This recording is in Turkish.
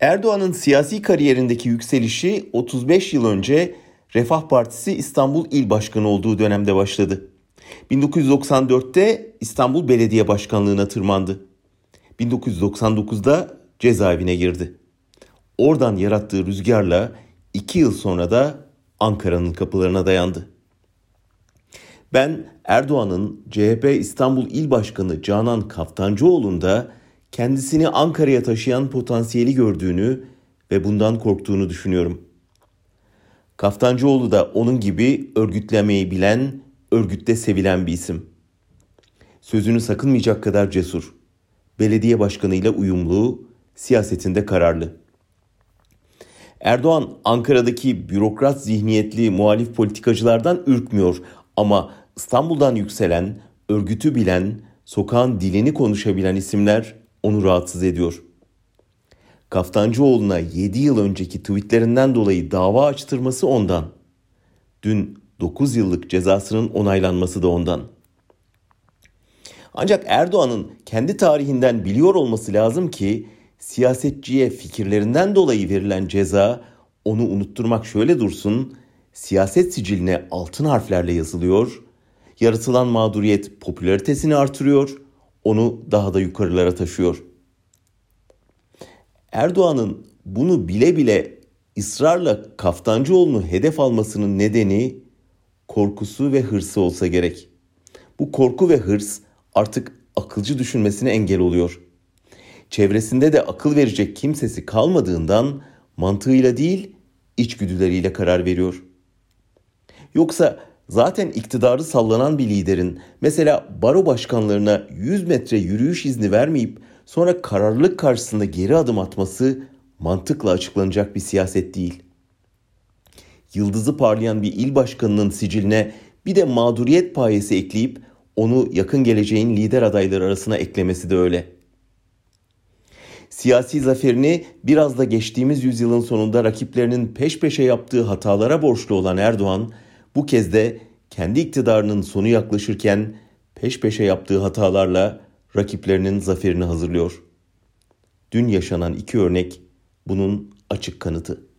Erdoğan'ın siyasi kariyerindeki yükselişi 35 yıl önce Refah Partisi İstanbul İl Başkanı olduğu dönemde başladı. 1994'te İstanbul Belediye Başkanlığı'na tırmandı. 1999'da cezaevine girdi. Oradan yarattığı rüzgarla iki yıl sonra da Ankara'nın kapılarına dayandı. Ben Erdoğan'ın CHP İstanbul İl Başkanı Canan Kaftancıoğlu'nda kendisini Ankara'ya taşıyan potansiyeli gördüğünü ve bundan korktuğunu düşünüyorum. Kaftancıoğlu da onun gibi örgütlemeyi bilen, örgütte sevilen bir isim. Sözünü sakınmayacak kadar cesur. Belediye başkanıyla uyumlu, siyasetinde kararlı. Erdoğan Ankara'daki bürokrat zihniyetli muhalif politikacılardan ürkmüyor ama İstanbul'dan yükselen, örgütü bilen, sokağın dilini konuşabilen isimler onu rahatsız ediyor. Kaftancıoğlu'na 7 yıl önceki tweetlerinden dolayı dava açtırması ondan. Dün 9 yıllık cezasının onaylanması da ondan. Ancak Erdoğan'ın kendi tarihinden biliyor olması lazım ki siyasetçiye fikirlerinden dolayı verilen ceza onu unutturmak şöyle dursun, siyaset siciline altın harflerle yazılıyor, yaratılan mağduriyet popülaritesini artırıyor, onu daha da yukarılara taşıyor. Erdoğan'ın bunu bile bile ısrarla Kaftancıoğlu'nu hedef almasının nedeni korkusu ve hırsı olsa gerek. Bu korku ve hırs artık akılcı düşünmesine engel oluyor. Çevresinde de akıl verecek kimsesi kalmadığından mantığıyla değil içgüdüleriyle karar veriyor. Yoksa zaten iktidarı sallanan bir liderin mesela baro başkanlarına 100 metre yürüyüş izni vermeyip sonra kararlılık karşısında geri adım atması mantıkla açıklanacak bir siyaset değil. Yıldızı parlayan bir il başkanının siciline bir de mağduriyet payesi ekleyip onu yakın geleceğin lider adayları arasına eklemesi de öyle. Siyasi zaferini biraz da geçtiğimiz yüzyılın sonunda rakiplerinin peş peşe yaptığı hatalara borçlu olan Erdoğan, bu kez de kendi iktidarının sonu yaklaşırken peş peşe yaptığı hatalarla rakiplerinin zaferini hazırlıyor. Dün yaşanan iki örnek bunun açık kanıtı.